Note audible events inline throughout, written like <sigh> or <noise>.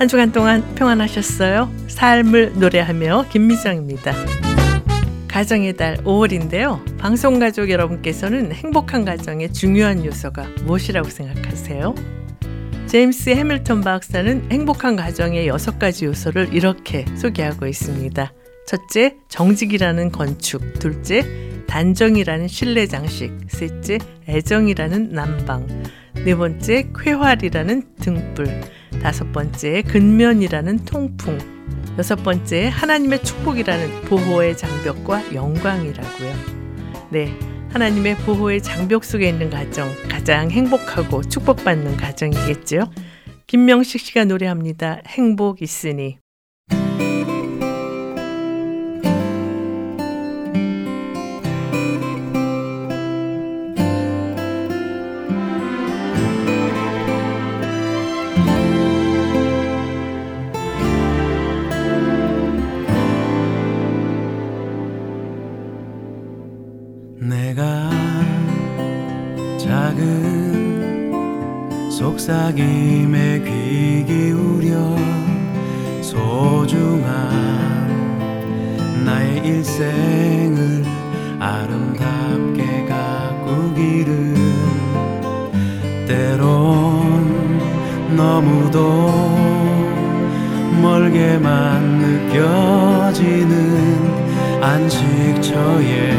한 주간 동안 평안하셨어요? 삶을 노래하며 김미정입니다. 가정의 달 5월인데요. 방송 가족 여러분께서는 행복한 가정의 중요한 요소가 무엇이라고 생각하세요? 제임스 해밀턴 박사는 행복한 가정의 여섯 가지 요소를 이렇게 소개하고 있습니다. 첫째, 정직이라는 건축. 둘째, 단정이라는 신뢰 장식. 셋째, 애정이라는 난방. 네 번째, 쾌활이라는 등불. 다섯 번째, 근면이라는 통풍. 여섯 번째, 하나님의 축복이라는 보호의 장벽과 영광이라고요. 네. 하나님의 보호의 장벽 속에 있는 가정, 가장 행복하고 축복받는 가정이겠죠. 김명식 씨가 노래합니다. 행복 있으니. 너무도 멀게만 느껴지는 안식처에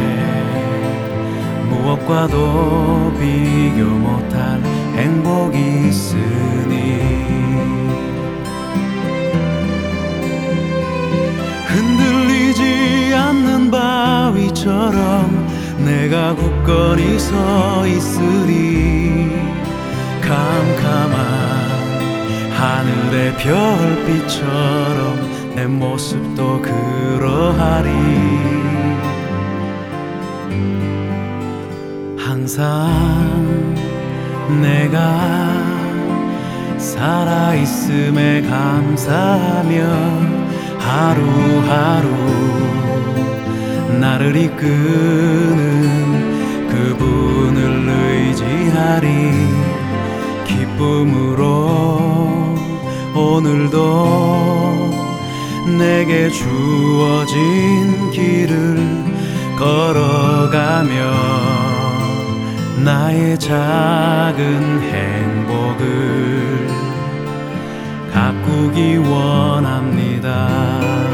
무엇과도 비교 못할 행복이 있으니 흔들리지 않는 바위처럼 내가 굳건히 서 있으리 캄캄한 하늘의 별빛처럼 내 모습도 그러하리. 항상 내가 살아있음에 감사하며 하루하루 나를 이끄는 그분을 의지하리. 기쁨으로 오늘도 내게 주어진 길을 걸어가며 나의 작은 행복을 가꾸기 원합니다.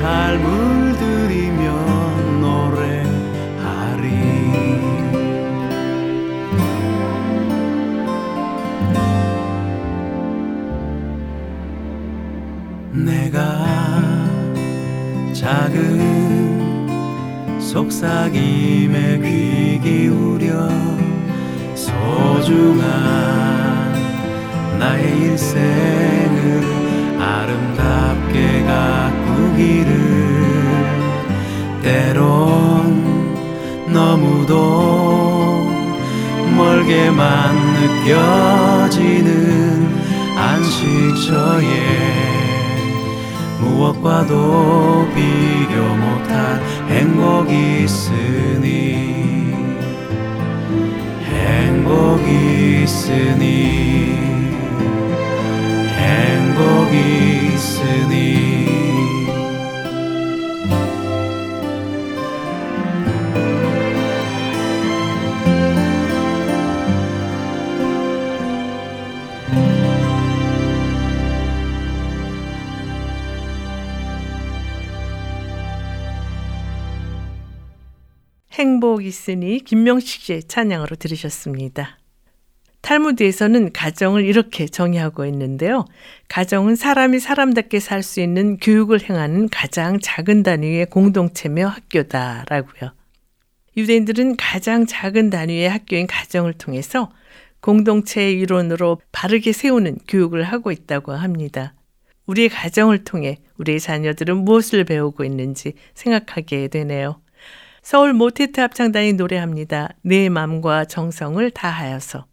삶을 안식처에 무엇과도 비교 못할 행복이 있으니 행복이 있으니 행복이 있으니 김명식 씨의 찬양으로 들으셨습니다. 탈무드에서는 가정을 이렇게 정의하고 있는데요. 가정은 사람이 사람답게 살 수 있는 교육을 행하는 가장 작은 단위의 공동체며 학교다라고요. 유대인들은 가장 작은 단위의 학교인 가정을 통해서 공동체의 일원으로 바르게 세우는 교육을 하고 있다고 합니다. 우리의 가정을 통해 우리의 자녀들은 무엇을 배우고 있는지 생각하게 되네요. 서울 모테트 합창단이 노래합니다. 내 마음과 정성을 다하여서.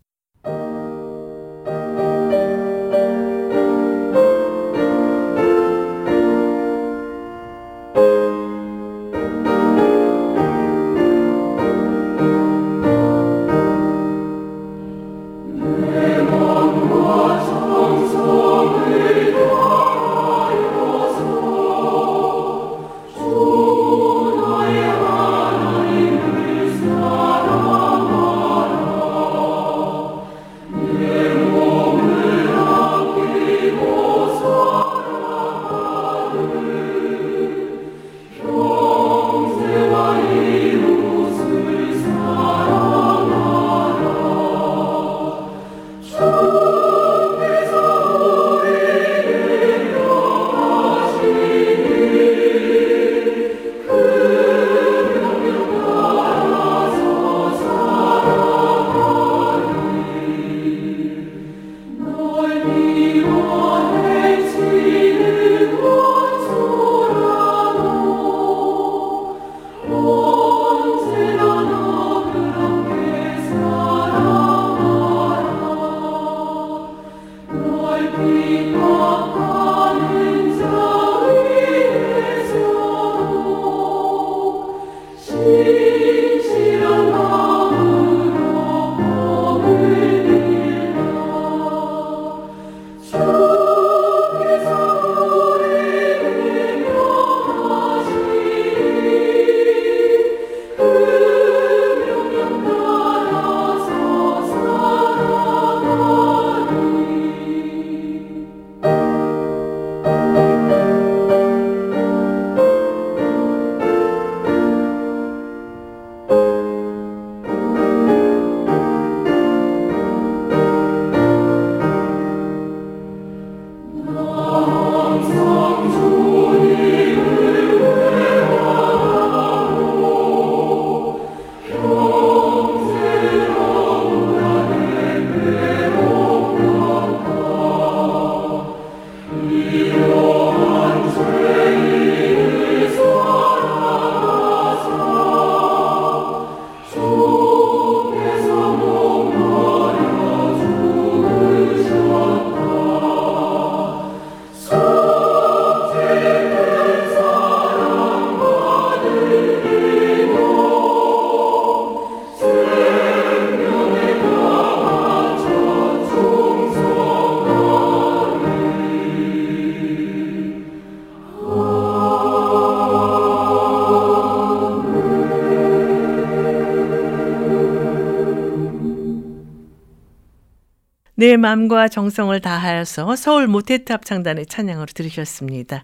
내 마음과 정성을 다하여서 서울 모테트 합창단의 찬양으로 들으셨습니다.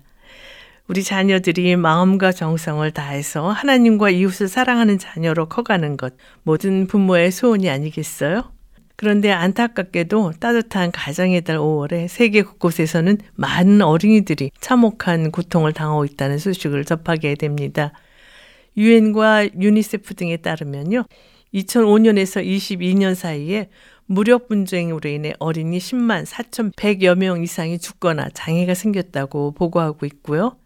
우리 자녀들이 마음과 정성을 다해서 하나님과 이웃을 사랑하는 자녀로 커가는 것 모든 부모의 소원이 아니겠어요? 그런데 안타깝게도 따뜻한 가정의 달 5월에 세계 곳곳에서는 많은 어린이들이 참혹한 고통을 당하고 있다는 소식을 접하게 됩니다. 유엔과 유니세프 등에 따르면요. 2005년에서 22년 사이에 무력 분쟁으로 인해 어린이 10만 4,100여 명 이상이 죽거나 장애가 생겼다고 보고하고 있고요.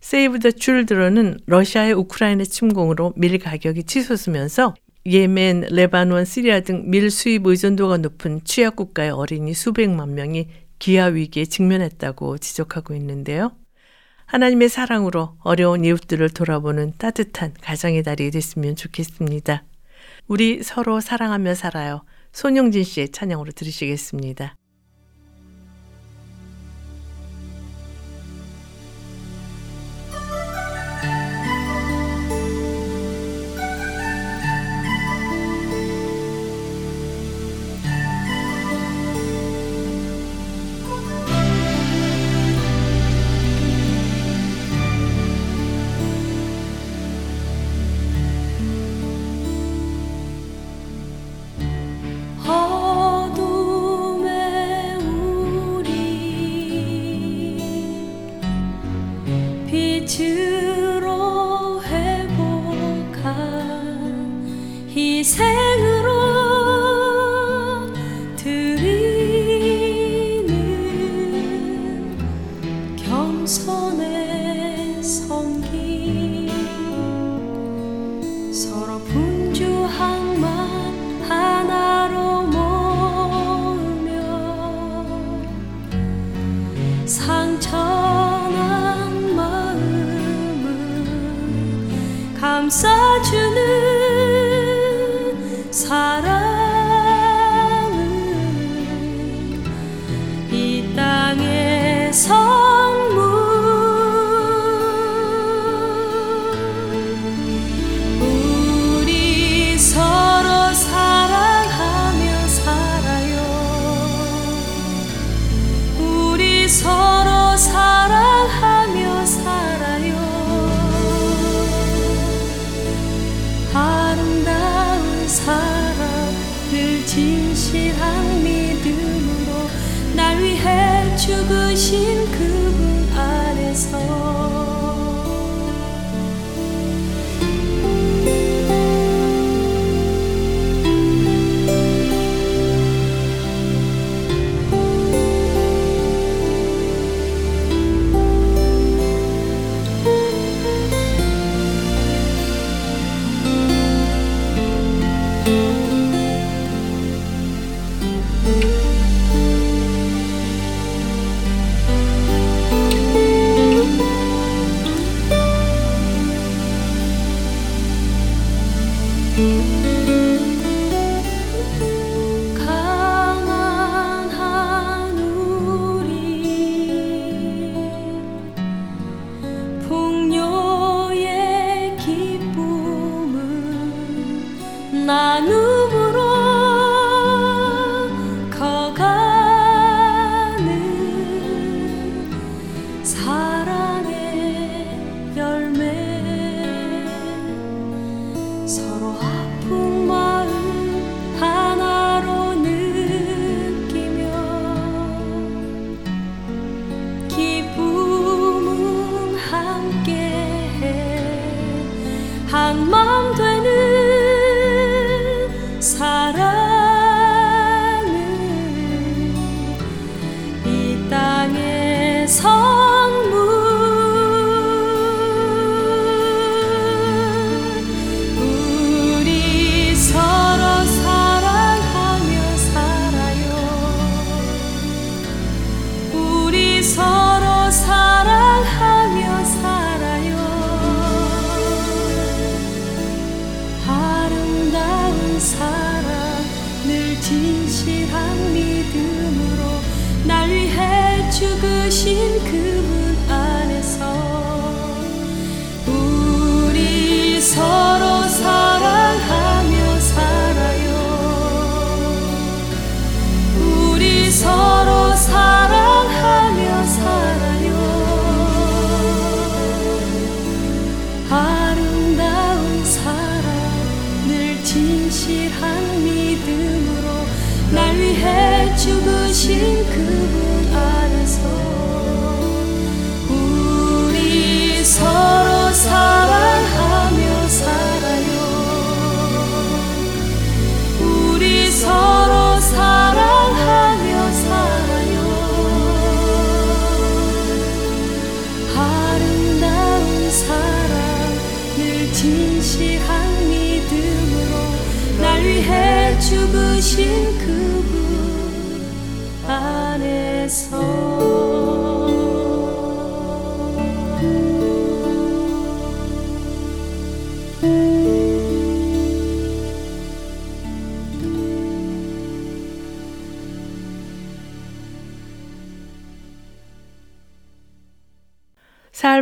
세이브 더 출드런은 러시아의 우크라이나 침공으로 밀 가격이 치솟으면서 예멘, 레바논, 시리아 등 밀 수입 의존도가 높은 취약 국가의 어린이 수백만 명이 기아 위기에 직면했다고 지적하고 있는데요. 하나님의 사랑으로 어려운 이웃들을 돌아보는 따뜻한 가정의 달이 됐으면 좋겠습니다. 우리 서로 사랑하며 살아요. 손용진 씨의 찬양으로 들으시겠습니다.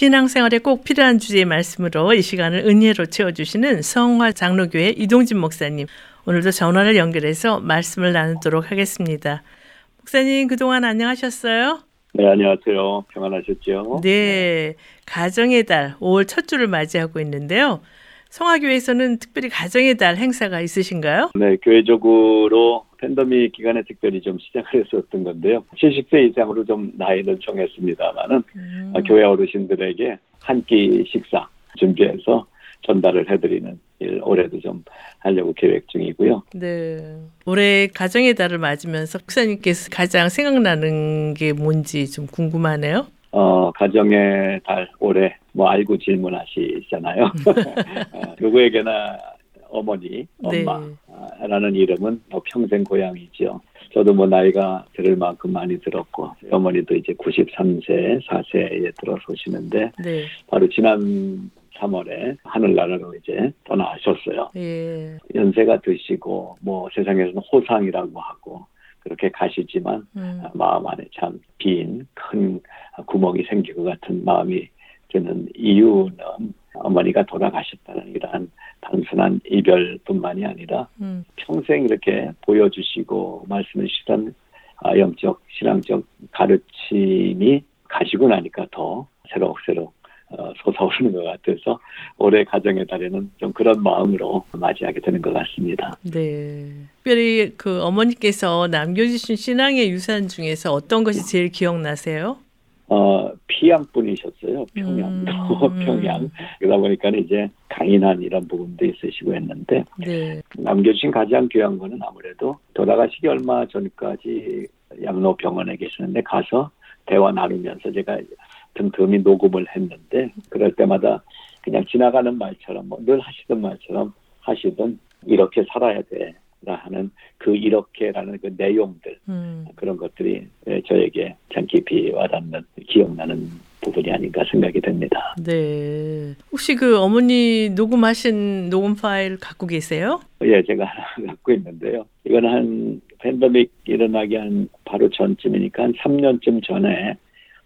신앙생활에 꼭 필요한 주제의 말씀으로 이 시간을 은혜로 채워주시는 성화 장로교회 이동진 목사님 오늘도 전화를 연결해서 말씀을 나누도록 하겠습니다. 목사님 그동안 안녕하셨어요? 네, 안녕하세요. 평안하셨죠? 네, 가정의 달 5월 첫 주를 맞이하고 있는데요. 성화교회에서는 특별히 가정의 달 행사가 있으신가요? 네, 교회적으로 팬데믹 기간에 특별히 좀 시작을 했었던 건데요. 70세 이상으로 좀 나이를 정했습니다만은 음, 교회 어르신들에게 한 끼 식사 준비해서 전달을 해드리는 일 올해도 좀 하려고 계획 중이고요. 네. 올해 가정의 달을 맞으면서 목사님께서 가장 생각나는 게 뭔지 좀 궁금하네요. 어, 가정의 달 올해 뭐 알고 질문하시잖아요. <laughs> 어, 누구에게나 어머니, 네. 엄마라는 이름은 뭐 평생 고향이죠. 저도 뭐 나이가 들을 만큼 많이 들었고 어머니도 이제 93세, 4세에 들어서시는데 네. 바로 지난 3월에 하늘나라로 이제 떠나셨어요. 예. 연세가 드시고 뭐 세상에서는 호상이라고 하고 그렇게 가시지만 음. 마음 안에 참 빈 큰 구멍이 생길 것 같은 마음이 드는 이유는 어머니가 돌아가셨다는 이러한 단순한 이별뿐만이 아니라 음. 평생 이렇게 보여주시고 말씀해 주시던 아, 영적 신앙적 가르침이 가시고 나니까 더 새록새록 어, 솟아오르는 것 같아서 올해 가정의 달에는 좀 그런 마음으로 맞이하게 되는 것 같습니다. 네. 특별히 그 어머니께서 남겨주신 신앙의 유산 중에서 어떤 것이 제일 기억나세요? 어, 피양 분이셨어요. 평양도 음. 평양. <laughs> 그러다 보니까 이제 강인한 이런 부분도 있으시고 했는데 네. 남겨주신 가장 귀한 거는 아무래도 돌아가시기 얼마 전까지 양로병원에 계시는데 가서 대화 나누면서 제가 틈틈이 녹음을 했는데 그럴 때마다 그냥 지나가는 말처럼 뭐 늘 하시던 말처럼 하시던 이렇게 살아야 돼 라 하는 그 이렇게라는 그 내용들 음. 그런 것들이 예, 저에게 참 깊이 와닿는 기억나는 부분이 아닌가 생각이 됩니다. 네. 혹시 그 어머니 녹음하신 녹음 파일 갖고 계세요? 예, 제가 하나 <laughs> 갖고 있는데요. 이건 한 팬데믹 일어나기 한 바로 전쯤이니까 한 3년쯤 전에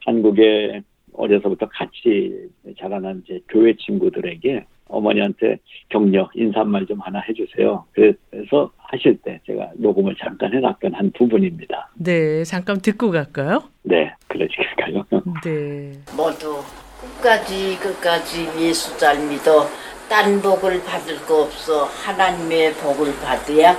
한국에 어려서부터 같이 자라난 이제 교회 친구들에게 어머니한테 격려 인사말 좀 하나 해주세요. 그래서 하실 때 제가 녹음을 잠깐 해놨던 한 부분입니다. 네. 잠깐 듣고 갈까요? 네, 그러실까요? 네. 모두 끝까지 끝까지 예수 잘 믿어 딴 복을 받을 거 없어 하나님의 복을 받아야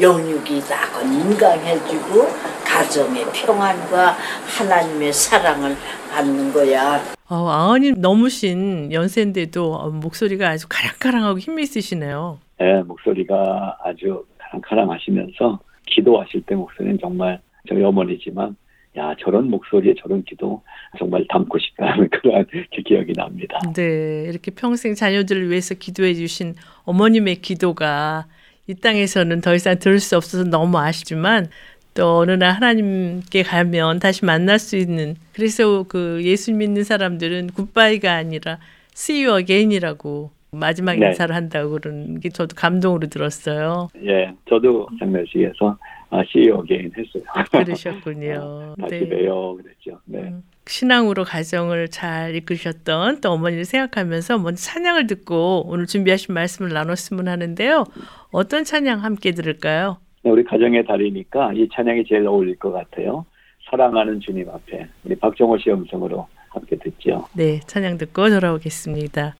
영육이 다 건강해지고 가정의 평안과 하나님의 사랑을 받는 거야. 어, 아흔이 넘으신 연세인데도 어, 목소리가 아주 가랑가랑하고 힘이 있으시네요. 네, 목소리가 아주 카랑카랑하시면서 기도하실 때 목소리는 정말 저희 어머니지만 야 저런 목소리에 저런 기도 정말 담고 싶다는 <laughs> 그런 기억이 납니다. 네, 이렇게 평생 자녀들을 위해서 기도해 주신 어머님의 기도가 이 땅에서는 더 이상 들을 수 없어서 너무 아쉽지만 또 어느 날 하나님께 가면 다시 만날 수 있는 그래서 그 예수 믿는 사람들은 굿바이가 아니라 see you again이라고 마지막 네. 인사를 한다고 그러는 게 저도 감동으로 들었어요. 예, 저도 장례식에서 아, CEO 게인 했어요. 그러셨군요. <laughs> 다시 네. 봬요 그랬죠. 네. 음, 신앙으로 가정을 잘 이끄셨던 또 어머니를 생각하면서 먼저 찬양을 듣고 오늘 준비하신 말씀을 나눴으면 하는데요. 어떤 찬양 함께 들을까요? 네, 우리 가정의 달이니까 이 찬양이 제일 어울릴 것 같아요. 사랑하는 주님 앞에 우리 박정호 씨 음성으로 함께 듣죠. 네, 찬양 듣고 돌아오겠습니다.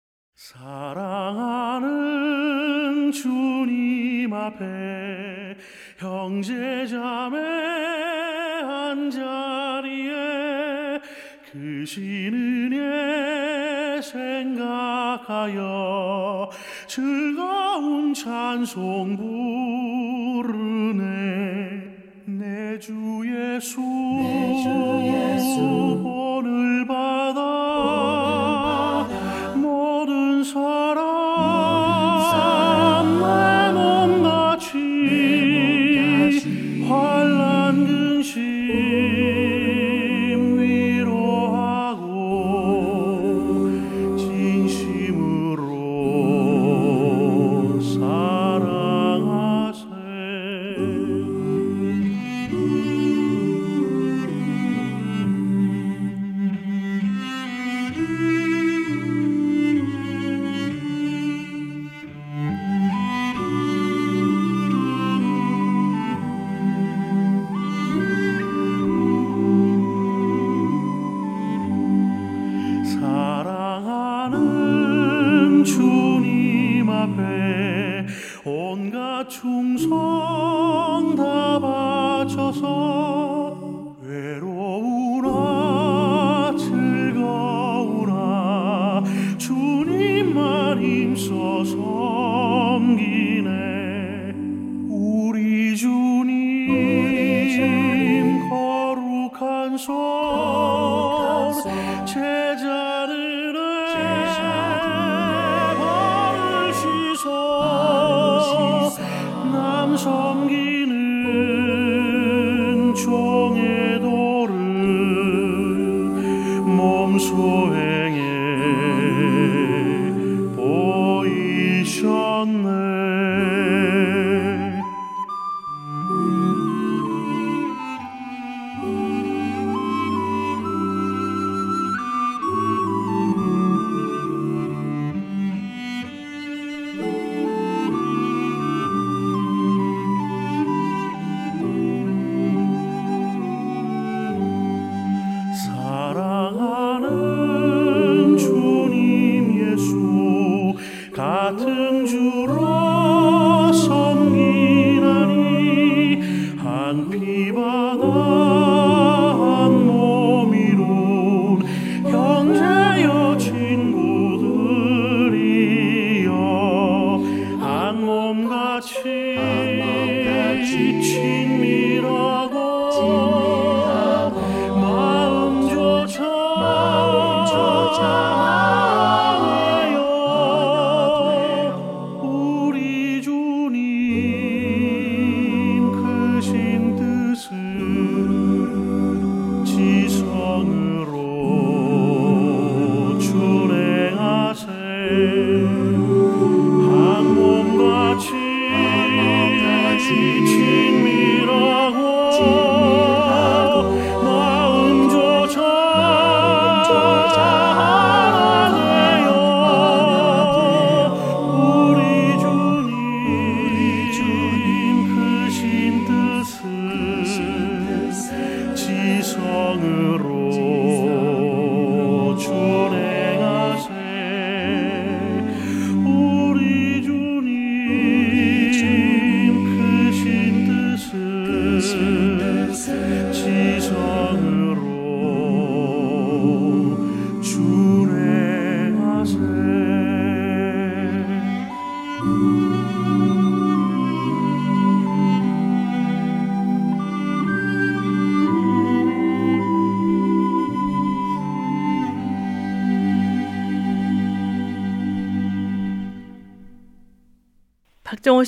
사랑하는 주님 앞에 형제 자매 한 자리에 그 신 은혜 생각하여 즐거운 찬송 부르네. 내 주 예수. 오늘 받아 온갖 충성 다 바쳐서 외로우나 즐거우나 주님만 힘써 섬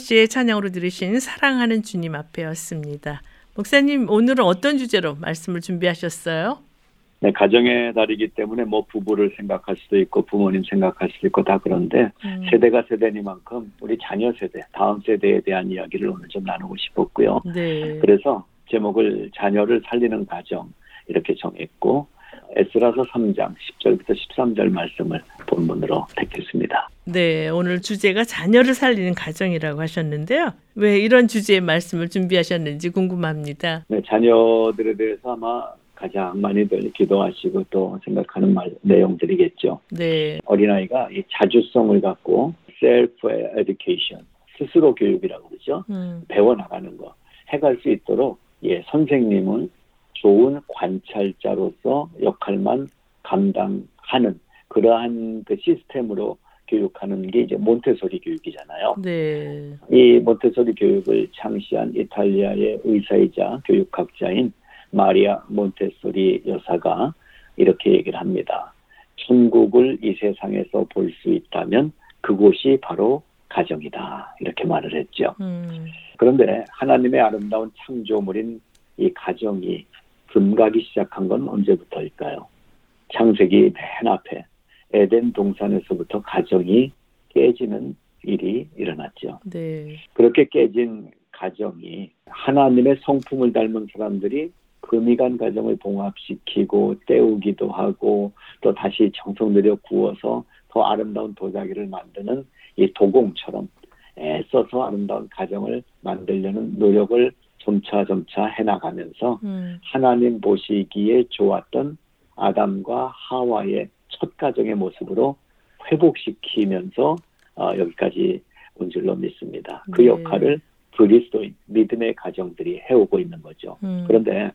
씨의 찬양으로 들으신 사랑하는 주님 앞에였습니다. 목사님 오늘은 어떤 주제로 말씀을 준비하셨어요? 네, 가정의 달이기 때문에 뭐 부부를 생각할 수도 있고 부모님 생각할 수도 있고 다 그런데 음. 세대가 세대니만큼 우리 자녀 세대, 다음 세대에 대한 이야기를 오늘 좀 나누고 싶었고요. 네. 그래서 제목을 자녀를 살리는 가정 이렇게 정했고 에스라서 3장 10절부터 13절 말씀을 본문으로 택했습니다. 네, 오늘 주제가 자녀를 살리는 가정이라고 하셨는데요. 왜 이런 주제의 말씀을 준비하셨는지 궁금합니다. 네, 자녀들에 대해서 아마 가장 많이들 기도하시고 또 생각하는 말 내용들이겠죠. 네. 어린아이가 이 자주성을 갖고 self education 스스로 교육이라고 그러죠. 음, 배워나가는 거 해갈 수 있도록 예, 선생님은 좋은 관찰자로서 역할만 감당하는 그러한 그 시스템으로 교육하는 게 이제 몬테소리 교육이잖아요. 네. 이 몬테소리 교육을 창시한 이탈리아의 의사이자 교육학자인 마리아 몬테소리 여사가 이렇게 얘기를 합니다. 천국을 이 세상에서 볼 수 있다면 그곳이 바로 가정이다. 이렇게 말을 했죠. 음, 그런데 하나님의 아름다운 창조물인 이 가정이 금가기 시작한 건 언제부터일까요? 창세기 맨 앞에 에덴 동산에서부터 가정이 깨지는 일이 일어났죠. 네. 그렇게 깨진 가정이 하나님의 성품을 닮은 사람들이 금이간 가정을 봉합시키고 때우기도 하고 또 다시 정성 들여 구워서 더 아름다운 도자기를 만드는 이 도공처럼 애써서 아름다운 가정을 만들려는 노력을 점차 점차 해나가면서 음, 하나님 보시기에 좋았던 아담과 하와의 첫 가정의 모습으로 회복시키면서 어, 여기까지 온 줄로 믿습니다. 그 네. 역할을 그리스도인 믿음의 가정들이 해오고 있는 거죠. 음, 그런데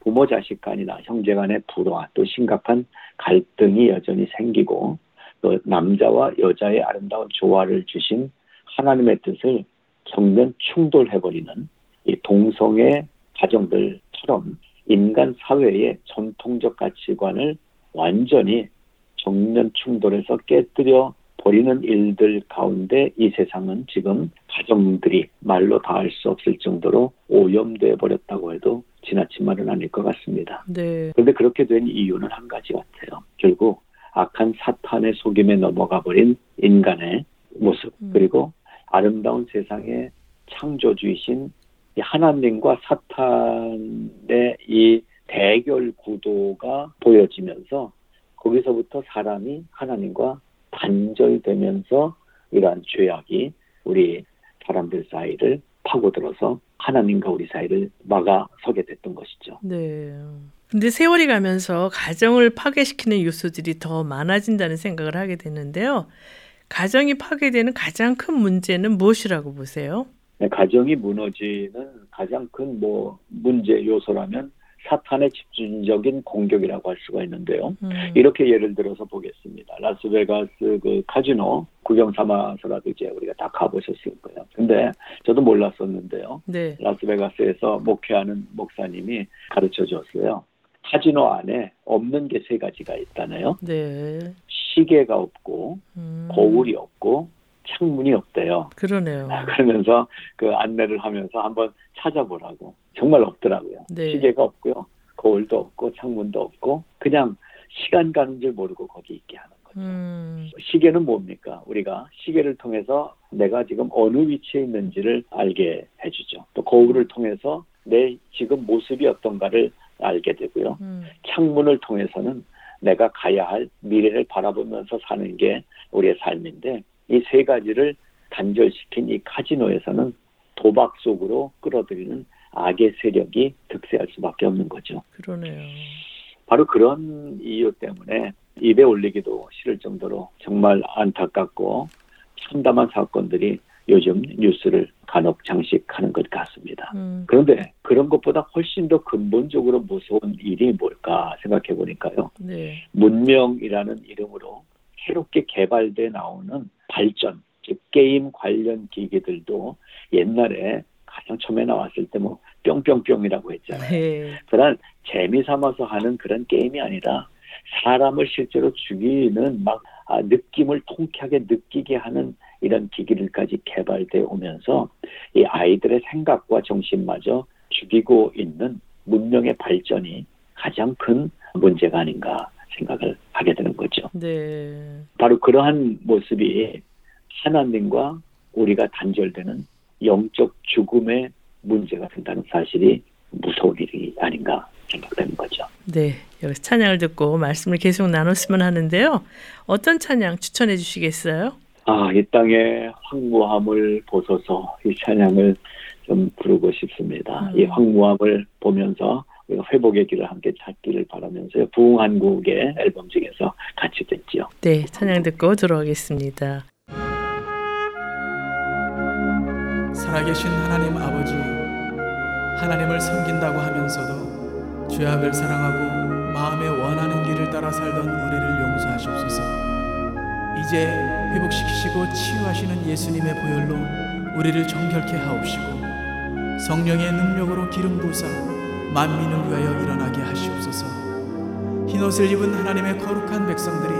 부모 자식 간이나 형제 간의 불화 또 심각한 갈등이 여전히 생기고 또 남자와 여자의 아름다운 조화를 주신 하나님의 뜻을 정면 충돌해버리는 이 동성애 가정들처럼 인간 사회의 전통적 가치관을 완전히 정면 충돌해서 깨뜨려 버리는 일들 가운데 이 세상은 지금 가정들이 말로 다 할 수 없을 정도로 오염돼 버렸다고 해도 지나친 말은 아닐 것 같습니다. 네. 그런데 그렇게 된 이유는 한 가지 같아요. 결국 악한 사탄의 속임에 넘어가 버린 인간의 모습 음. 그리고 아름다운 세상의 창조주이신 이 하나님과 사탄의 이 대결 구도가 보여지면서 거기서부터 사람이 하나님과 단절되면서 이러한 죄악이 우리 사람들 사이를 파고들어서 하나님과 우리 사이를 막아서게 됐던 것이죠. 네. 근데 세월이 가면서 가정을 파괴시키는 요소들이 더 많아진다는 생각을 하게 되는데요. 가정이 파괴되는 가장 큰 문제는 무엇이라고 보세요? 네, 가정이 무너지는 가장 큰 뭐 문제 요소라면 사탄의 집중적인 공격이라고 할 수가 있는데요. 음, 이렇게 예를 들어서 보겠습니다. 라스베가스 그 카지노 구경 삼아서라도 이제 우리가 다 가보셨을 거예요. 근데 저도 몰랐었는데요. 네. 라스베가스에서 목회하는 목사님이 가르쳐 줬어요. 카지노 안에 없는 게 세 가지가 있다네요. 네. 시계가 없고 음, 거울이 없고 창문이 없대요. 그러네요. 아, <laughs> 그러면서 그 안내를 하면서 한번 찾아보라고. 정말 없더라고요. 네. 시계가 없고요. 거울도 없고 창문도 없고 그냥 시간 가는 줄 모르고 거기 있게 하는 거죠. 음, 시계는 뭡니까? 우리가 시계를 통해서 내가 지금 어느 위치에 있는지를 알게 해주죠. 또 거울을 통해서 내 지금 모습이 어떤가를 알게 되고요. 음, 창문을 통해서는 내가 가야 할 미래를 바라보면서 사는 게 우리의 삶인데 이 세 가지를 단절시킨 이 카지노에서는 도박 속으로 끌어들이는 악의 세력이 득세할 수밖에 없는 거죠. 그러네요. 바로 그런 이유 때문에 입에 올리기도 싫을 정도로 정말 안타깝고 참담한 사건들이 요즘 뉴스를 간혹 장식하는 것 같습니다. 음, 그런데 그런 것보다 훨씬 더 근본적으로 무서운 일이 뭘까 생각해 보니까요. 네. 문명이라는 이름으로 새롭게 개발돼 나오는 발전, 즉 게임 관련 기기들도 옛날에 가장 처음에 나왔을 때 뭐 뿅뿅뿅이라고 했잖아요. 네. 그런 재미 삼아서 하는 그런 게임이 아니라 사람을 실제로 죽이는 막 아, 느낌을 통쾌하게 느끼게 하는 이런 기기들까지 개발돼 오면서 이 아이들의 생각과 정신마저 죽이고 있는 문명의 발전이 가장 큰 문제가 아닌가 생각을 하게 되는 거죠. 네. 바로 그러한 모습이 하나님과 우리가 단절되는 영적 죽음의 문제가 된다는 사실이 무서운 일이 아닌가 생각되는 거죠. 네. 여기서 찬양을 듣고 말씀을 계속 나눴으면 하는데요. 어떤 찬양 추천해 주시겠어요? 아, 이 땅의 황무함을 보소서 이 찬양을 좀 부르고 싶습니다. 음. 이 황무함을 보면서 회복의 길을 함께 찾기를 바라면서요. 부흥한국의 앨범 중에서 같이 듣지요. 네. 찬양 듣고 들어오겠습니다. 살아계신 하나님 아버지, 하나님을 섬긴다고 하면서도 죄악을 사랑하고 마음에 원하는 길을 따라 살던 우리를 용서하시옵소서. 이제 회복시키시고 치유하시는 예수님의 보혈로 우리를 정결케 하옵시고 성령의 능력으로 기름 부사 만민을 위하여 일어나게 하시옵소서. 흰옷을 입은 하나님의 거룩한 백성들이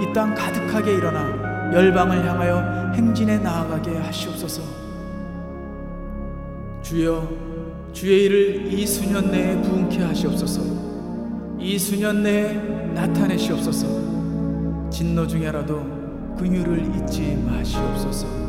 이 땅 가득하게 일어나 열방을 향하여 행진에 나아가게 하시옵소서. 주여 주의 일을 이 수년 내에 부흥케 하시옵소서. 이 수년 내에 나타내시옵소서. 진노 중에라도 긍휼을 잊지 마시옵소서.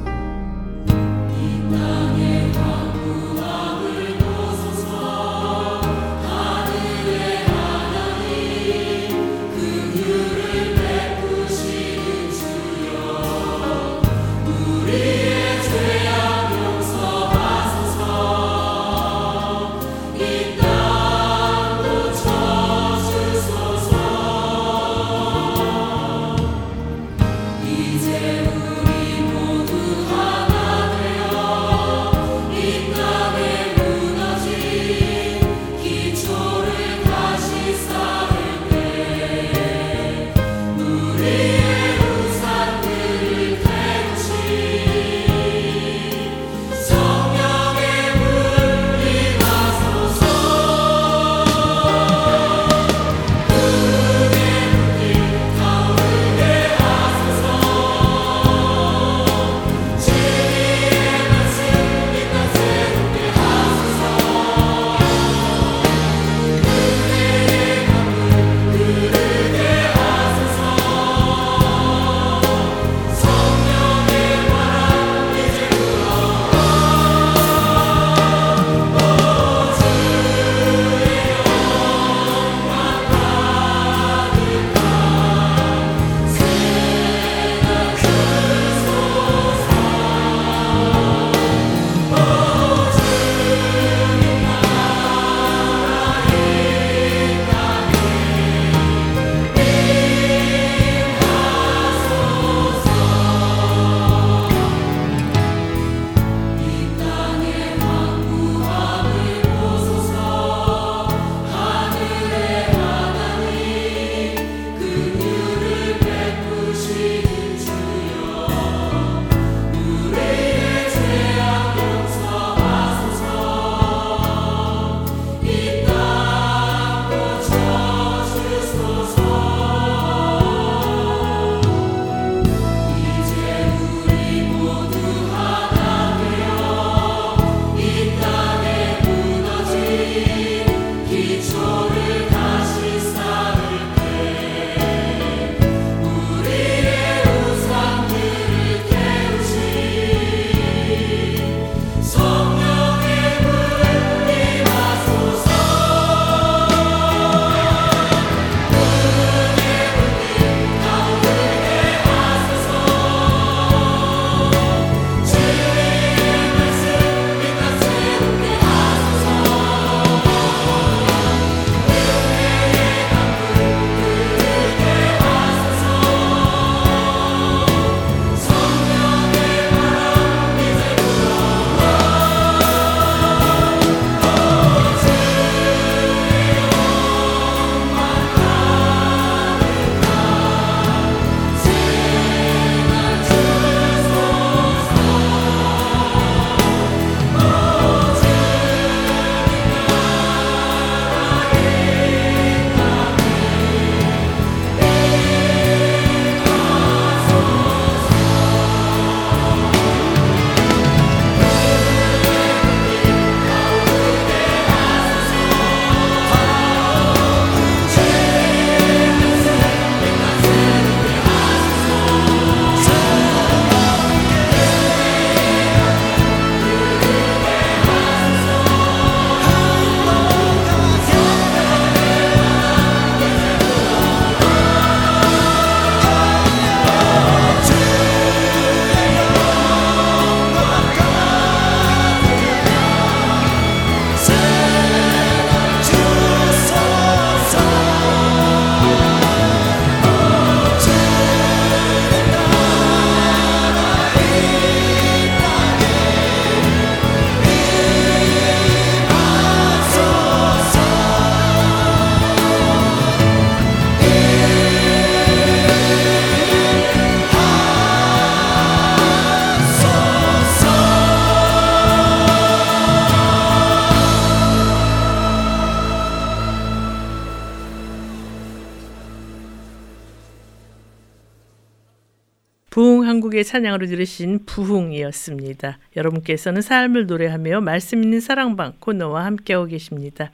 한국의 찬양으로 들으신 부흥이었습니다. 여러분께서는 삶을 노래하며 말씀 있는 사랑방 코너와 함께하고 계십니다.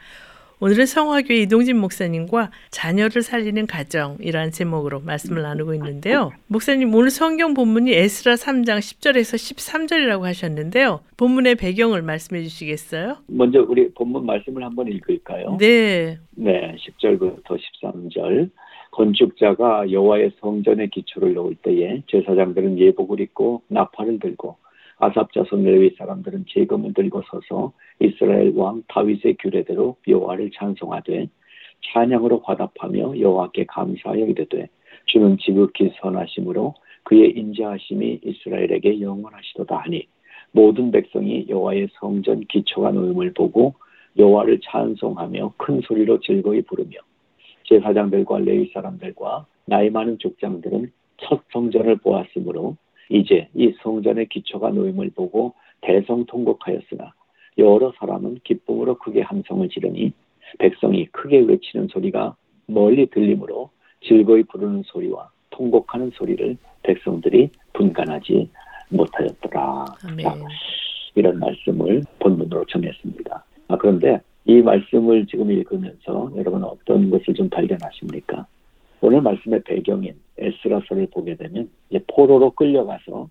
오늘은 성화교회 이동진 목사님과 자녀를 살리는 가정이라는 제목으로 말씀을 나누고 있는데요. 목사님 오늘 성경 본문이 에스라 3장 10절에서 13절이라고 하셨는데요. 본문의 배경을 말씀해 주시겠어요? 먼저 우리 본문 말씀을 한번 읽을까요? 네. 네, 10절부터 13절. 건축자가 여호와의 성전의 기초를 놓을 때에 제사장들은 예복을 입고 나팔을 들고 아삽 자손 레위 사람들은 재금을 들고 서서 이스라엘 왕 다윗의 규례대로 여호와를 찬송하되 찬양으로 화답하며 여호와께 감사하여 이르되 주는 지극히 선하심으로 그의 인자하심이 이스라엘에게 영원하시도다 하니 모든 백성이 여호와의 성전 기초가 놓음을 보고 여호와를 찬송하며 큰 소리로 즐거이 부르며 제사장들과 레위 사람들과 나이 많은 족장들은 첫 성전을 보았으므로 이제 이 성전의 기초가 놓임을 보고 대성통곡하였으나 여러 사람은 기쁨으로 크게 함성을 지르니 백성이 크게 외치는 소리가 멀리 들리므로 즐거이 부르는 소리와 통곡하는 소리를 백성들이 분간하지 못하였더라. 아멘. 자, 이런 말씀을 본문으로 정했습니다. 아, 그런데 이 말씀을 지금 읽으면서 여러분 어떤 것을 좀 발견하십니까? 오늘 말씀의 배경인 에스라서를 보게 되면 이제 포로로 끌려가서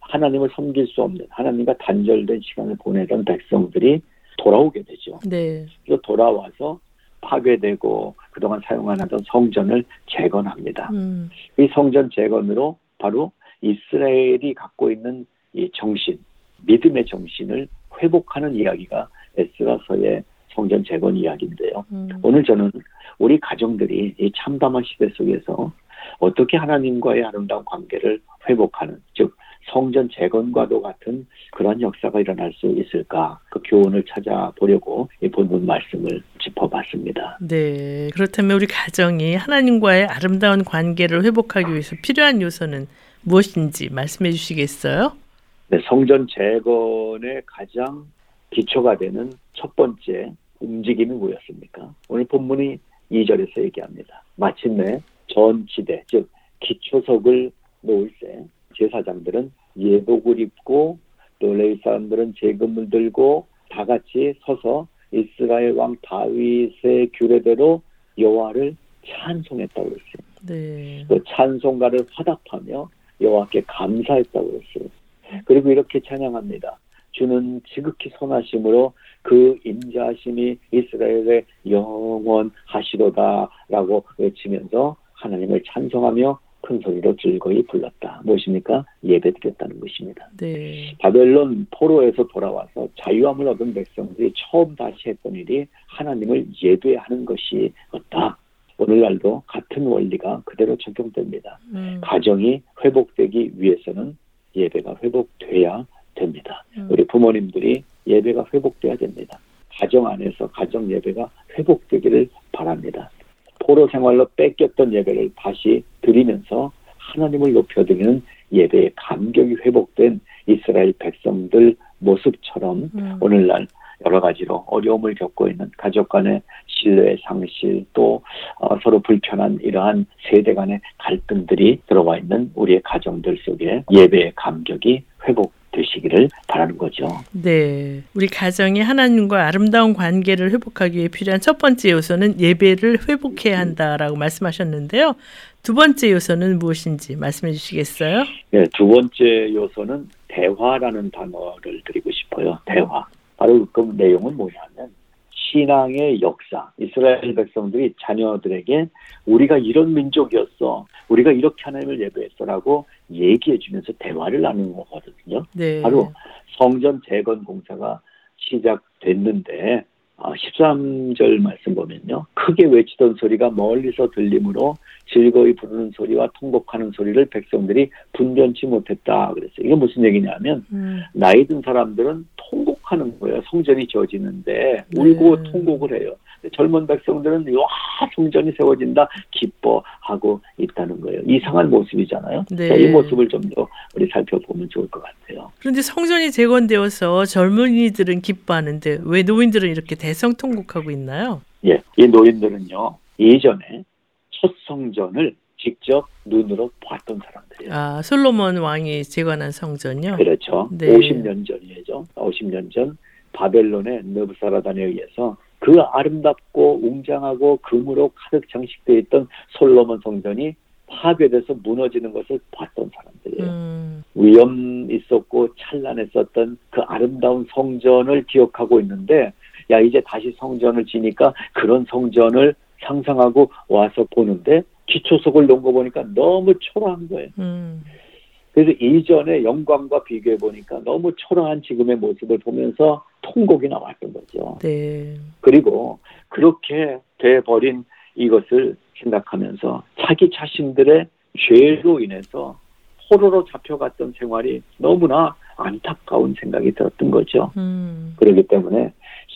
하나님을 섬길 수 없는 하나님과 단절된 시간을 보내던 백성들이 돌아오게 되죠. 네. 그래서 돌아와서 파괴되고 그동안 사용 안 하던 성전을 재건합니다. 음. 이 성전 재건으로 바로 이스라엘이 갖고 있는 이 정신, 믿음의 정신을 회복하는 이야기가 에스라서의 성전 재건 이야기인데요. 음. 오늘 저는 우리 가정들이 이 참담한 시대 속에서 어떻게 하나님과의 아름다운 관계를 회복하는, 즉 성전 재건과도 같은 그런 역사가 일어날 수 있을까 그 교훈을 찾아보려고 이 본문 말씀을 짚어봤습니다. 네. 그렇다면 우리 가정이 하나님과의 아름다운 관계를 회복하기 위해서 필요한 요소는 무엇인지 말씀해 주시겠어요? 네, 성전 재건의 가장 기초가 되는 첫 번째 움직임이 뭐였습니까? 오늘 본문이 2절에서 얘기합니다. 마침내 전 지대, 즉 기초석을 놓을 때 제사장들은 예복을 입고 또 레위 사람들은 재금을 들고 다 같이 서서 이스라엘 왕 다윗의 규례대로 여호와를 찬송했다고 그랬어요. 네. 그 찬송가를 화답하며 여호와께 감사했다고 그랬어요. 그리고 이렇게 찬양합니다. 주는 지극히 선하심으로 그 인자하심이 이스라엘의 영원하시도다라고 외치면서 하나님을 찬송하며 큰 소리로 즐거이 불렀다. 무엇입니까? 예배드렸다는 것입니다. 네. 바벨론 포로에서 돌아와서 자유함을 얻은 백성들이 처음 다시 했던 일이 하나님을 예배하는 것이었다. 오늘날도 같은 원리가 그대로 적용됩니다. 음. 가정이 회복되기 위해서는 예배가 회복돼야 됩니다. 음. 우리 부모님들이 예배가 회복돼야 됩니다. 가정 안에서 가정 예배가 회복되기를 바랍니다. 포로 생활로 뺏겼던 예배를 다시 드리면서 하나님을 높여드리는 예배의 감격이 회복된 이스라엘 백성들 모습처럼 음. 오늘날 여러 가지로 어려움을 겪고 있는 가족 간의 신뢰의 상실 또 어, 서로 불편한 이러한 세대 간의 갈등들이 들어와 있는 우리의 가정들 속에 예배의 감격이 회복 되시기를 바라는 거죠. 네. 우리 가정이 하나님과 아름다운 관계를 회복하기 위해 필요한 첫 번째 요소는 예배를 회복해야 한다라고 말씀하셨는데요. 두 번째 요소는 무엇인지 말씀해 주시겠어요? 네, 두 번째 요소는 대화라는 단어를 드리고 싶어요. 대화. 바로 그 내용은 뭐냐면 신앙의 역사. 이스라엘 백성들이 자녀들에게 우리가 이런 민족이었어. 우리가 이렇게 하나님을 예배했어라고 얘기해 주면서 대화를 나누는 거거든요. 네. 바로 성전 재건 공사가 시작됐는데 아, 13절 말씀 보면요. 크게 외치던 소리가 멀리서 들리므로 즐거이 부르는 소리와 통곡하는 소리를 백성들이 분변치 못했다 그랬어요. 이게 무슨 얘기냐면 음. 나이 든 사람들은 통 곡하는 거예요. 성전이 지어지는데 울고 네. 통곡을 해요. 젊은 백성들은 와 성전이 세워진다 기뻐하고 있다는 거예요. 이상한 모습이잖아요. 네. 자, 이 모습을 좀 더 우리 살펴보면 좋을 것 같아요. 그런데 성전이 재건되어서 젊은이들은 기뻐하는데 왜 노인들은 이렇게 대성 통곡하고 있나요? 예, 이 노인들은요 예전에 첫 성전을 직접 눈으로 봤던 사람들이에요. 아, 솔로몬 왕이 재건한 성전요. 그렇죠. 네. 50년 전이죠. 50년 전 바벨론의 느부사라단에 의해서 그 아름답고 웅장하고 금으로 가득 장식되어 있던 솔로몬 성전이 파괴돼서 무너지는 것을 봤던 사람들이에요. 음, 위험 있었고 찬란했었던 그 아름다운 성전을 기억하고 있는데 야 이제 다시 성전을 지니까 그런 성전을 상상하고 와서 보는데 기초석을 놓은 거 보니까 너무 초라한 거예요. 음, 그래서 이전의 영광과 비교해 보니까 너무 초라한 지금의 모습을 보면서 통곡이 나왔던 거죠. 네. 그리고 그렇게 돼버린 이것을 생각하면서 자기 자신들의 죄로 인해서 포로로 잡혀갔던 생활이 너무나 안타까운 생각이 들었던 거죠. 음, 그렇기 때문에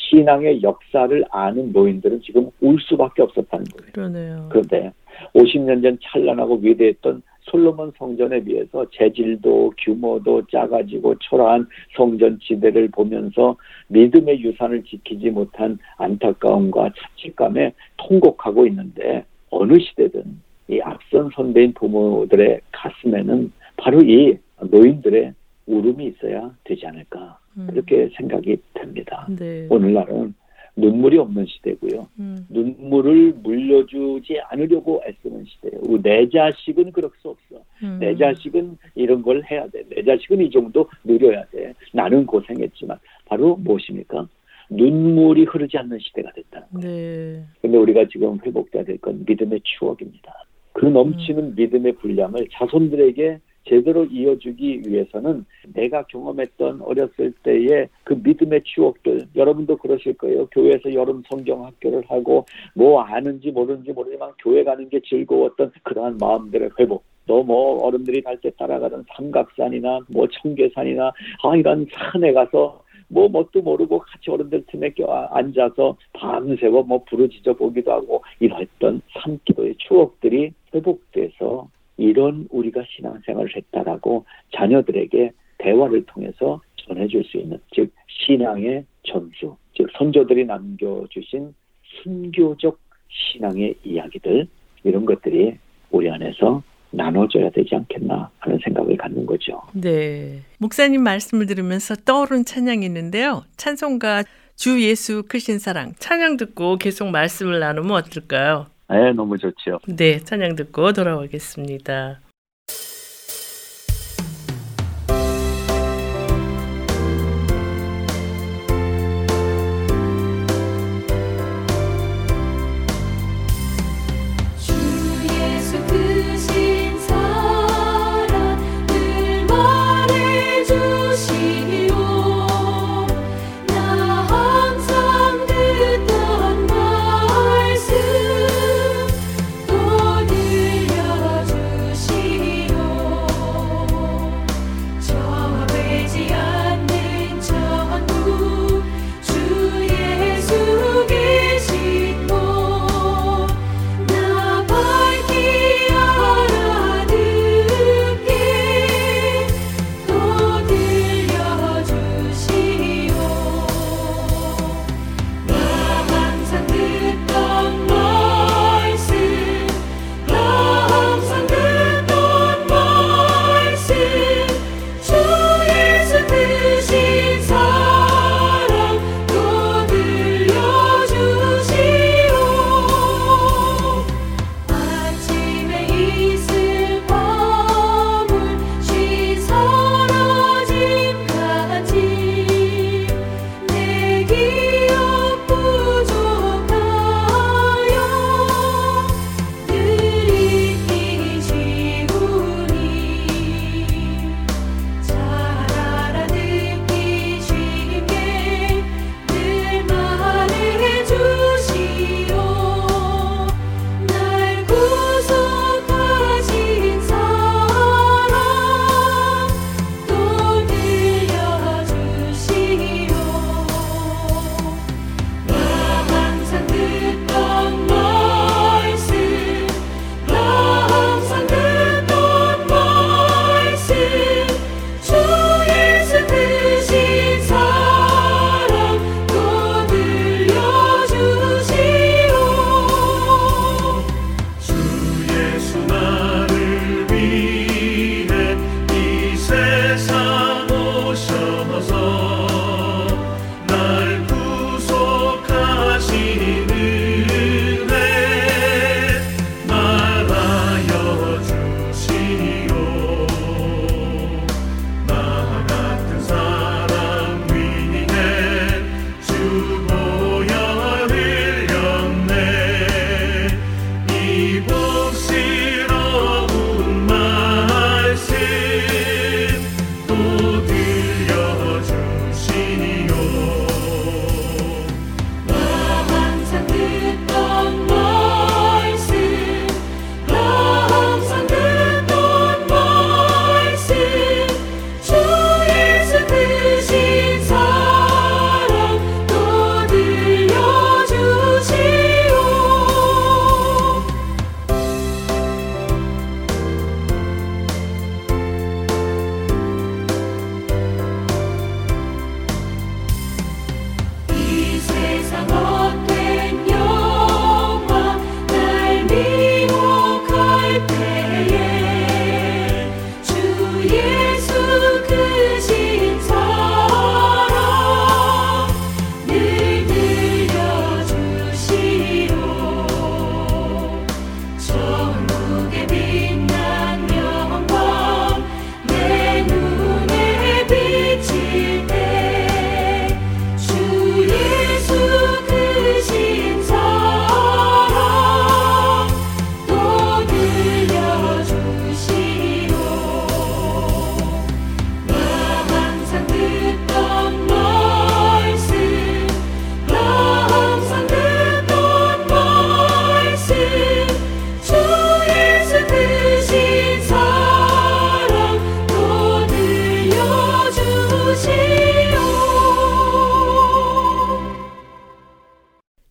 신앙의 역사를 아는 노인들은 지금 울 수밖에 없었다는 거예요. 그러네요. 그런데 50년 전 찬란하고 위대했던 솔로몬 성전에 비해서 재질도 규모도 작아지고 초라한 성전 지대를 보면서 믿음의 유산을 지키지 못한 안타까움과 자책감에 통곡하고 있는데 어느 시대든 이 앞선 선배인 부모들의 가슴에는 바로 이 노인들의 울음이 있어야 되지 않을까 음, 그렇게 생각이 듭니다. 네. 오늘날은 눈물이 없는 시대고요. 음, 눈물을 물려주지 않으려고 애쓰는 시대예요. 내 자식은 그럴 수 없어. 음, 내 자식은 이런 걸 해야 돼. 내 자식은 이 정도 누려야 돼. 나는 고생했지만 바로 무엇입니까? 눈물이 흐르지 않는 시대가 됐다는 거예요. 네. 근데 우리가 지금 회복돼야 될 건 믿음의 추억입니다. 그 넘치는 믿음의 분량을 자손들에게 제대로 이어주기 위해서는 내가 경험했던 어렸을 때의 그 믿음의 추억들 여러분도 그러실 거예요. 교회에서 여름 성경 학교를 하고 뭐 아는지 모르는지 모르지만 교회 가는 게 즐거웠던 그러한 마음들의 회복. 또뭐 어른들이 갈 때 따라가던 삼각산이나 뭐 청계산이나 아 이런 산에 가서 뭐 뭣도 모르고 같이 어른들 틈에 껴 앉아서 밤새워 뭐 부르짖어 보기도 하고 이랬던 산기도의 추억들이 회복돼서 이런 우리가 신앙생활을 했다라고 자녀들에게 대화를 통해서 전해줄 수 있는 즉 신앙의 전수 즉 선조들이 남겨주신 순교적 신앙의 이야기들 이런 것들이 우리 안에서 나눠져야 되지 않겠나 하는 생각을 갖는 거죠. 네. 목사님 말씀을 들으면서 떠오른 찬양이 있는데요. 찬송가 주 예수 크신 사랑 찬양 듣고 계속 말씀을 나누면 어떨까요? 네, 너무 좋죠. 네, 찬양 듣고 돌아오겠습니다.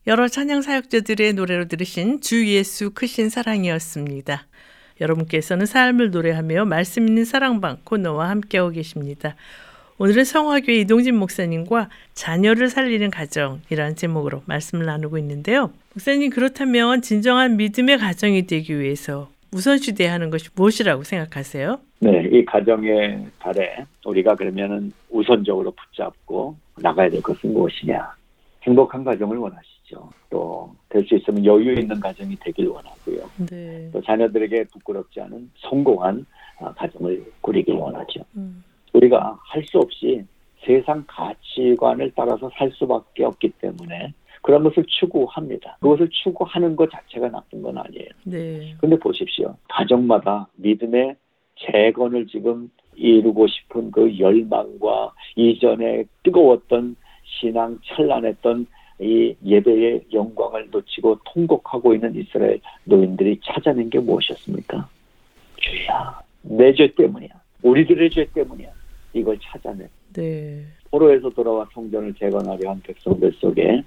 여러 찬양 사역자들의 노래로 들으신 주 예수 크신 사랑이었습니다. 여러분께서는 삶을 노래하며 말씀 있는 사랑방 코너와 함께하고 계십니다. 오늘은 성화교회 이동진 목사님과 자녀를 살리는 가정이라는 제목으로 말씀을 나누고 있는데요. 목사님 그렇다면 진정한 믿음의 가정이 되기 위해서 우선시 돼야 하는 것이 무엇이라고 생각하세요? 네, 이 가정의 달에 우리가 그러면은 우선적으로 붙잡고 나가야 될 것은 무엇이냐? 행복한 가정을 원하시 죠. 또 될 수 있으면 여유 있는 가정이 되길 원하고요. 네. 또 자녀들에게 부끄럽지 않은 성공한 아, 가정을 꾸리길 원하죠. 음, 우리가 할 수 없이 세상 가치관을 따라서 살 수밖에 없기 때문에 그런 것을 추구합니다. 그것을 추구하는 것 자체가 나쁜 건 아니에요. 네. 근데 보십시오. 가정마다 믿음의 재건을 지금 이루고 싶은 그 열망과 이전에 뜨거웠던 신앙 찬란했던 이 예배의 영광을 놓치고 통곡하고 있는 이스라엘 노인들이 찾아낸 게 무엇이었습니까? 죄야. 내 죄 때문이야. 우리들의 죄 때문이야. 이걸 찾아낸 네. 포로에서 돌아와 성전을 재건하려 한 백성들 속에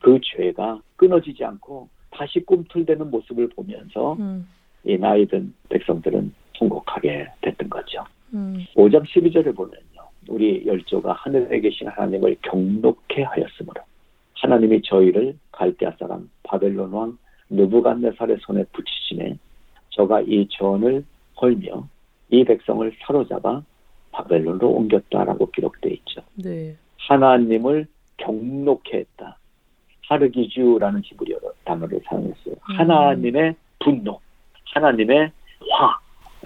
그 죄가 끊어지지 않고 다시 꿈틀대는 모습을 보면서 음, 이 나이든 백성들은 통곡하게 됐던 거죠. 음, 5장 12절을 보면요. 우리 열조가 하늘에 계신 하나님을 경록해 하였으므로 하나님이 저희를 갈대아 사람 바벨론 왕 느부갓네살의 손에 붙이시네 저가 이 전을 헐며 이 백성을 사로잡아 바벨론으로 옮겼다라고 기록되어 있죠. 네. 하나님을 경록해 했다. 하르기주라는 히브리어 단어를 사용했어요. 하나님의 분노, 하나님의 화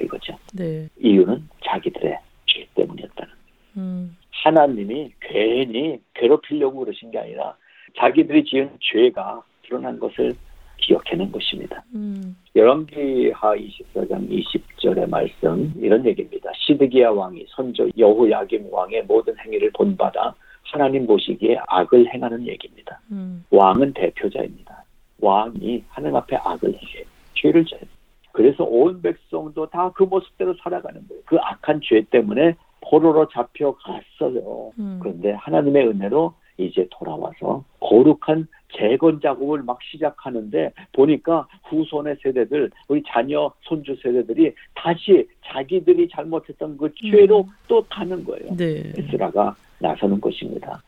이거죠. 네. 이유는 자기들의 죄 때문이었다는. 음, 하나님이 괜히 괴롭히려고 그러신 게 아니라 자기들이 지은 죄가 드러난 것을 기억해낸 것입니다. 음, 열왕기하 24장 20절의 말씀 이런 얘기입니다. 시드기야 왕이 선조 여호야김 왕의 모든 행위를 본받아 하나님 보시기에 악을 행하는 얘기입니다. 음, 왕은 대표자입니다. 왕이 하나님 앞에 악을 행해 죄를 져요. 그래서 온 백성도 다 그 모습대로 살아가는 거예요. 그 악한 죄 때문에 포로로 잡혀갔어요. 음. 그런데 하나님의 은혜로 이제 돌아와서 거룩한 재건 작업을 막 시작하는데 보니까 후손의 세대들, 우리 자녀, 손주 세대들이 다시 자기들이 잘못했던 그 죄로 음. 또 가는 거예요. 네. 에스라가 나서는 것입니다.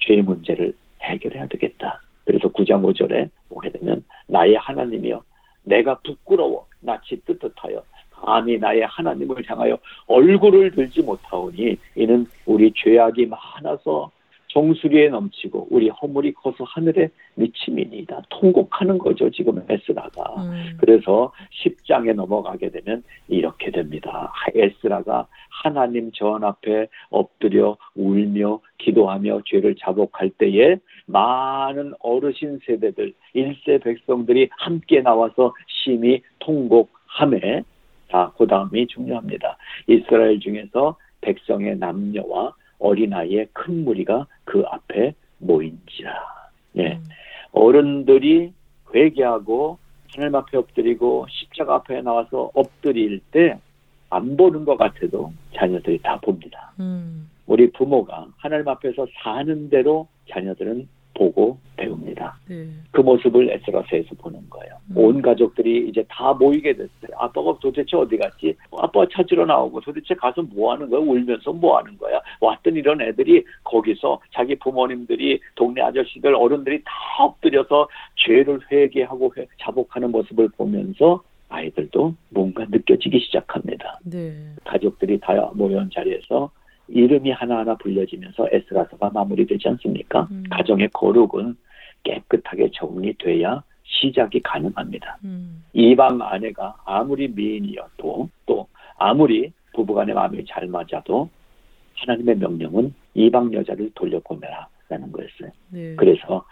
죄의 문제를 해결해야 되겠다. 그래서 9장 5절에 보게 되면 나의 하나님이여 내가 부끄러워 낯이 뜨뜻하여 감히 나의 하나님을 향하여 얼굴을 들지 못하오니 이는 우리 죄악이 많아서 정수리에 넘치고 우리 허물이 커서 하늘에 미침이니이다. 통곡하는 거죠 지금 에스라가. 음, 그래서 10장에 넘어가게 되면 이렇게 됩니다. 에스라가 하나님 전 앞에 엎드려 울며 기도하며 죄를 자복할 때에 많은 어르신 세대들, 일세 백성들이 함께 나와서 심히 통곡함에 자, 그 다음이 중요합니다. 이스라엘 중에서 백성의 남녀와 어린아이의 큰 무리가 그 앞에 모인지라. 예. 음, 어른들이 회개하고 하나님 앞에 엎드리고 십자가 앞에 나와서 엎드릴 때 안 보는 것 같아도 자녀들이 다 봅니다. 음, 우리 부모가 하나님 앞에서 사는 대로 자녀들은 보고 배웁니다. 네. 그 모습을 에스라서에서 보는 거예요. 음. 온 가족들이 이제 다 모이게 됐어요. 아빠가 도대체 어디 갔지? 아빠 찾으러 나오고 도대체 가서 뭐 하는 거야? 울면서 뭐 하는 거야? 왔던 이런 애들이 거기서 자기 부모님들이 동네 아저씨들 어른들이 다 엎드려서 죄를 회개하고 회- 자복하는 모습을 보면서 아이들도 뭔가 느껴지기 시작합니다. 네. 가족들이 다 모여온 자리에서 이름이 하나하나 불려지면서 에스라서가 마무리되지 않습니까? 음. 가정의 거룩은 깨끗하게 정리돼야 시작이 가능합니다. 음, 이방 아내가 아무리 미인이어도 또 아무리 부부간의 마음이 잘 맞아도 하나님의 명령은 이방 여자를 돌려보내라라는 거였어요. 네. 그래서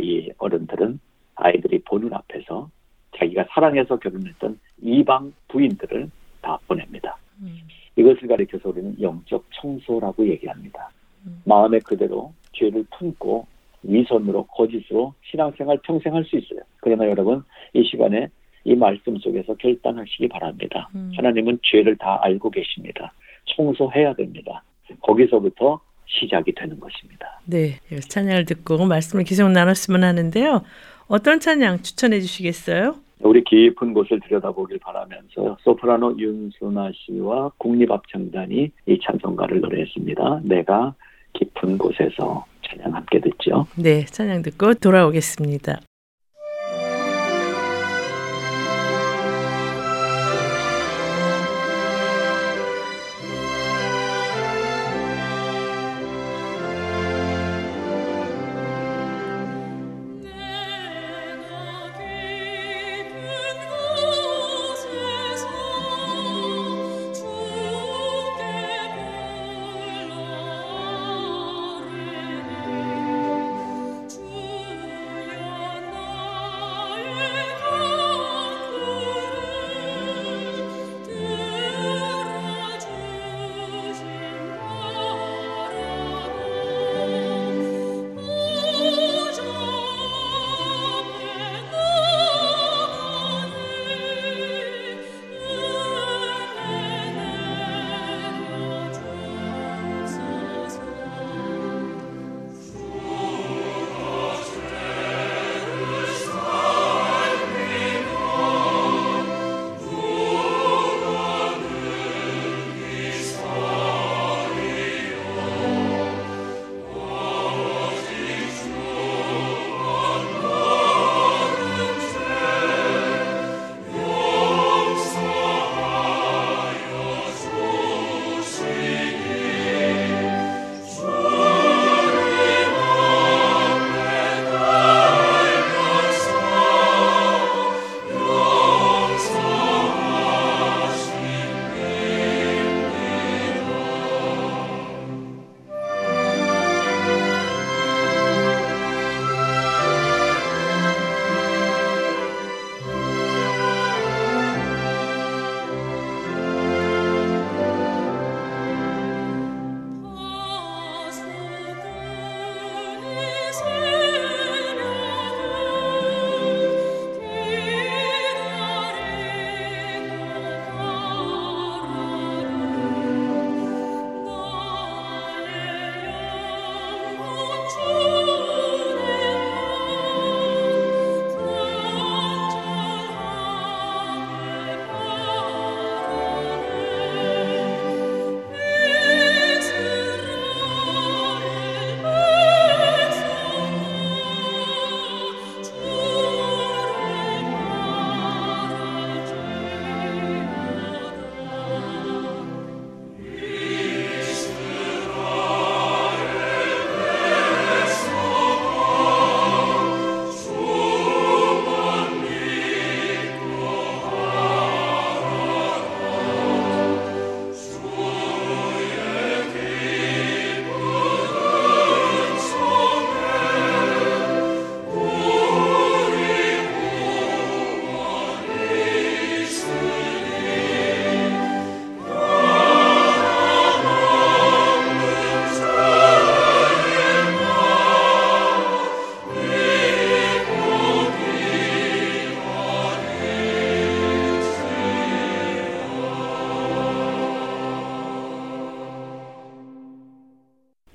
이 어른들은 아이들이 보는 앞에서 자기가 사랑해서 결혼했던 이방 부인들을 다 보냅니다. 음, 이것을 가리켜서 우리는 영적 청소라고 얘기합니다. 음. 마음에 그대로 죄를 품고 위선으로 거짓으로 신앙생활 평생 할 수 있어요. 그러나 여러분 이 시간에 이 말씀 속에서 결단하시기 바랍니다. 음. 하나님은 죄를 다 알고 계십니다. 청소해야 됩니다. 거기서부터 시작이 되는 것입니다. 네, 찬양을 듣고 말씀을 계속 나눴으면 하는데요. 어떤 찬양 추천해 주시겠어요? 우리 깊은 곳을 들여다보길 바라면서 소프라노 윤순아 씨와 국립합창단이 이 찬송가를 노래했습니다. 내가 깊은 곳에서 찬양 함께 듣죠. 네, 찬양 듣고 돌아오겠습니다.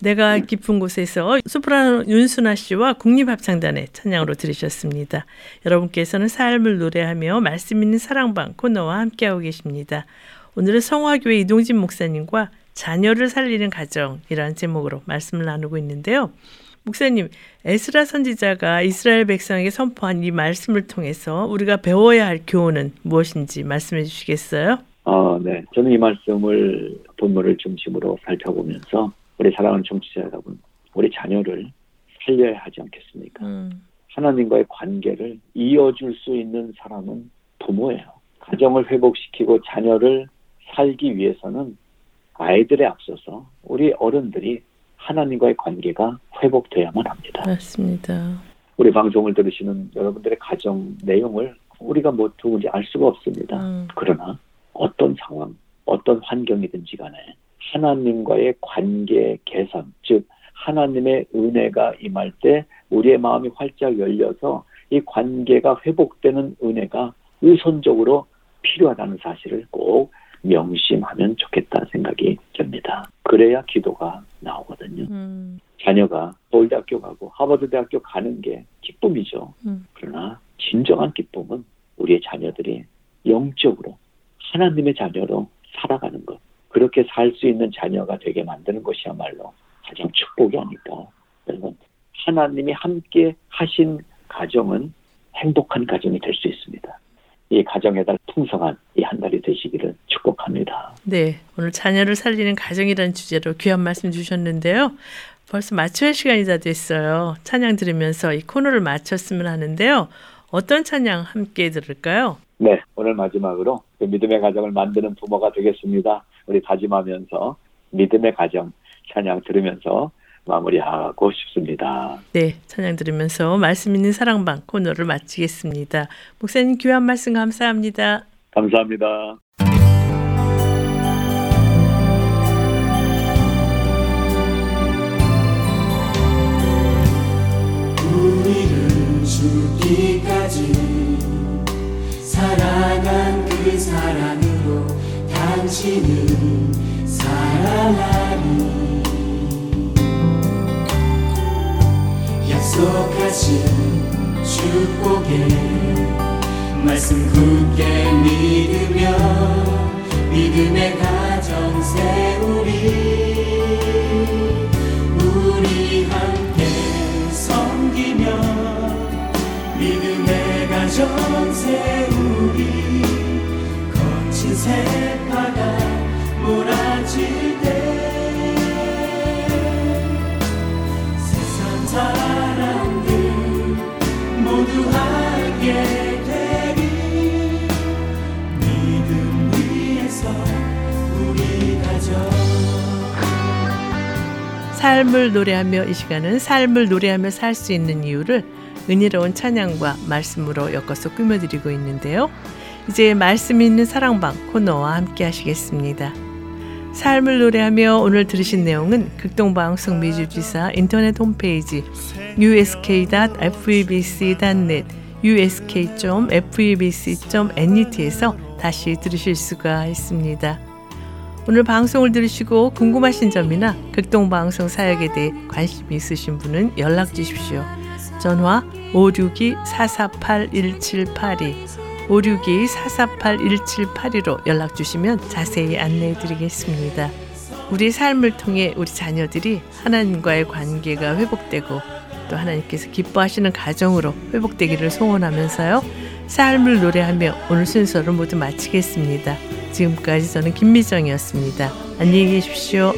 내가 깊은 곳에서 소프라노 윤순아 씨와 국립합창단의 찬양으로 들으셨습니다. 여러분께서는 삶을 노래하며 말씀 있는 사랑방 코너와 함께하고 계십니다. 오늘은 성화교회 이동진 목사님과 자녀를 살리는 가정이라는 제목으로 말씀을 나누고 있는데요. 목사님, 에스라 선지자가 이스라엘 백성에게 선포한 이 말씀을 통해서 우리가 배워야 할 교훈은 무엇인지 말씀해 주시겠어요? 어, 네. 저는 이 말씀을 본문을 중심으로 살펴보면서 우리 사랑하는 청취자 여러분, 우리 자녀를 살려야 하지 않겠습니까? 음, 하나님과의 관계를 이어줄 수 있는 사람은 부모예요. 가정을 회복시키고 자녀를 살기 위해서는 아이들에 앞서서 우리 어른들이 하나님과의 관계가 회복돼야만 합니다. 맞습니다. 우리 방송을 들으시는 여러분들의 가정 내용을 우리가 뭐 누군지 알 수가 없습니다. 음, 그러나 어떤 상황, 어떤 환경이든지 간에 하나님과의 관계 개선, 즉 하나님의 은혜가 임할 때 우리의 마음이 활짝 열려서 이 관계가 회복되는 은혜가 우선적으로 필요하다는 사실을 꼭 명심하면 좋겠다 생각이 듭니다. 그래야 기도가 나오거든요. 음, 자녀가 서울대학교 가고 하버드 대학교 가는 게 기쁨이죠. 음. 그러나 진정한 기쁨은 우리의 자녀들이 영적으로 하나님의 자녀로 살아가는 것. 그렇게 살 수 있는 자녀가 되게 만드는 것이야말로 가장 축복이 아닐까. 여러분, 하나님이 함께 하신 가정은 행복한 가정이 될 수 있습니다. 이 가정의 달 풍성한 이 한 달이 되시기를 축복합니다. 네, 오늘 자녀를 살리는 가정이라는 주제로 귀한 말씀 주셨는데요. 벌써 마쳐야 시간이 다 됐어요. 찬양 들으면서 이 코너를 마쳤으면 하는데요. 어떤 찬양 함께 들을까요? 네, 오늘 마지막으로 그 믿음의 가정을 만드는 부모가 되겠습니다. 우리 다짐하면서 믿음의 가정 찬양 들으면서 마무리하고 싶습니다. 네, 찬양 들으면서 말씀 있는 사랑방 코너를 마치겠습니다. 목사님 귀한 말씀 감사합니다. 감사합니다. 우리를 죽기까지 사랑한 그 사랑으로 당신을 사랑하니. 약속하신 축복의 말씀 굳게 믿으며 믿음의 가정 세우리 우리 가정 세우리 거친 세파가 몰아칠 때 세상 사람들 모두 알게 되리 믿음 위에서 우리 가정. 삶을 노래하며 이 시간은 삶을 노래하며 살 수 있는 이유를 은혜로운 찬양과 말씀으로 엮어서 꾸며드리고 있는데요. 이제 말씀 있는 사랑방 코너와 함께 하시겠습니다. 삶을 노래하며 오늘 들으신 내용은 극동방송 미주지사 인터넷 홈페이지 usk.febc.net usk.febc.net에서 다시 들으실 수가 있습니다. 오늘 방송을 들으시고 궁금하신 점이나 극동방송 사역에 대해 관심이 있으신 분은 연락 주십시오. 전화 562-448-1782 562-448-1782로 연락 주시면 자세히 안내해 드리겠습니다. 우리 삶을 통해 우리 자녀들이 하나님과의 관계가 회복되고 또 하나님께서 기뻐하시는 가정으로 회복되기를 소원하면서요. 삶을 노래하며 오늘 순서를 모두 마치겠습니다. 지금까지 저는 김미정이었습니다. 안녕히 계십시오.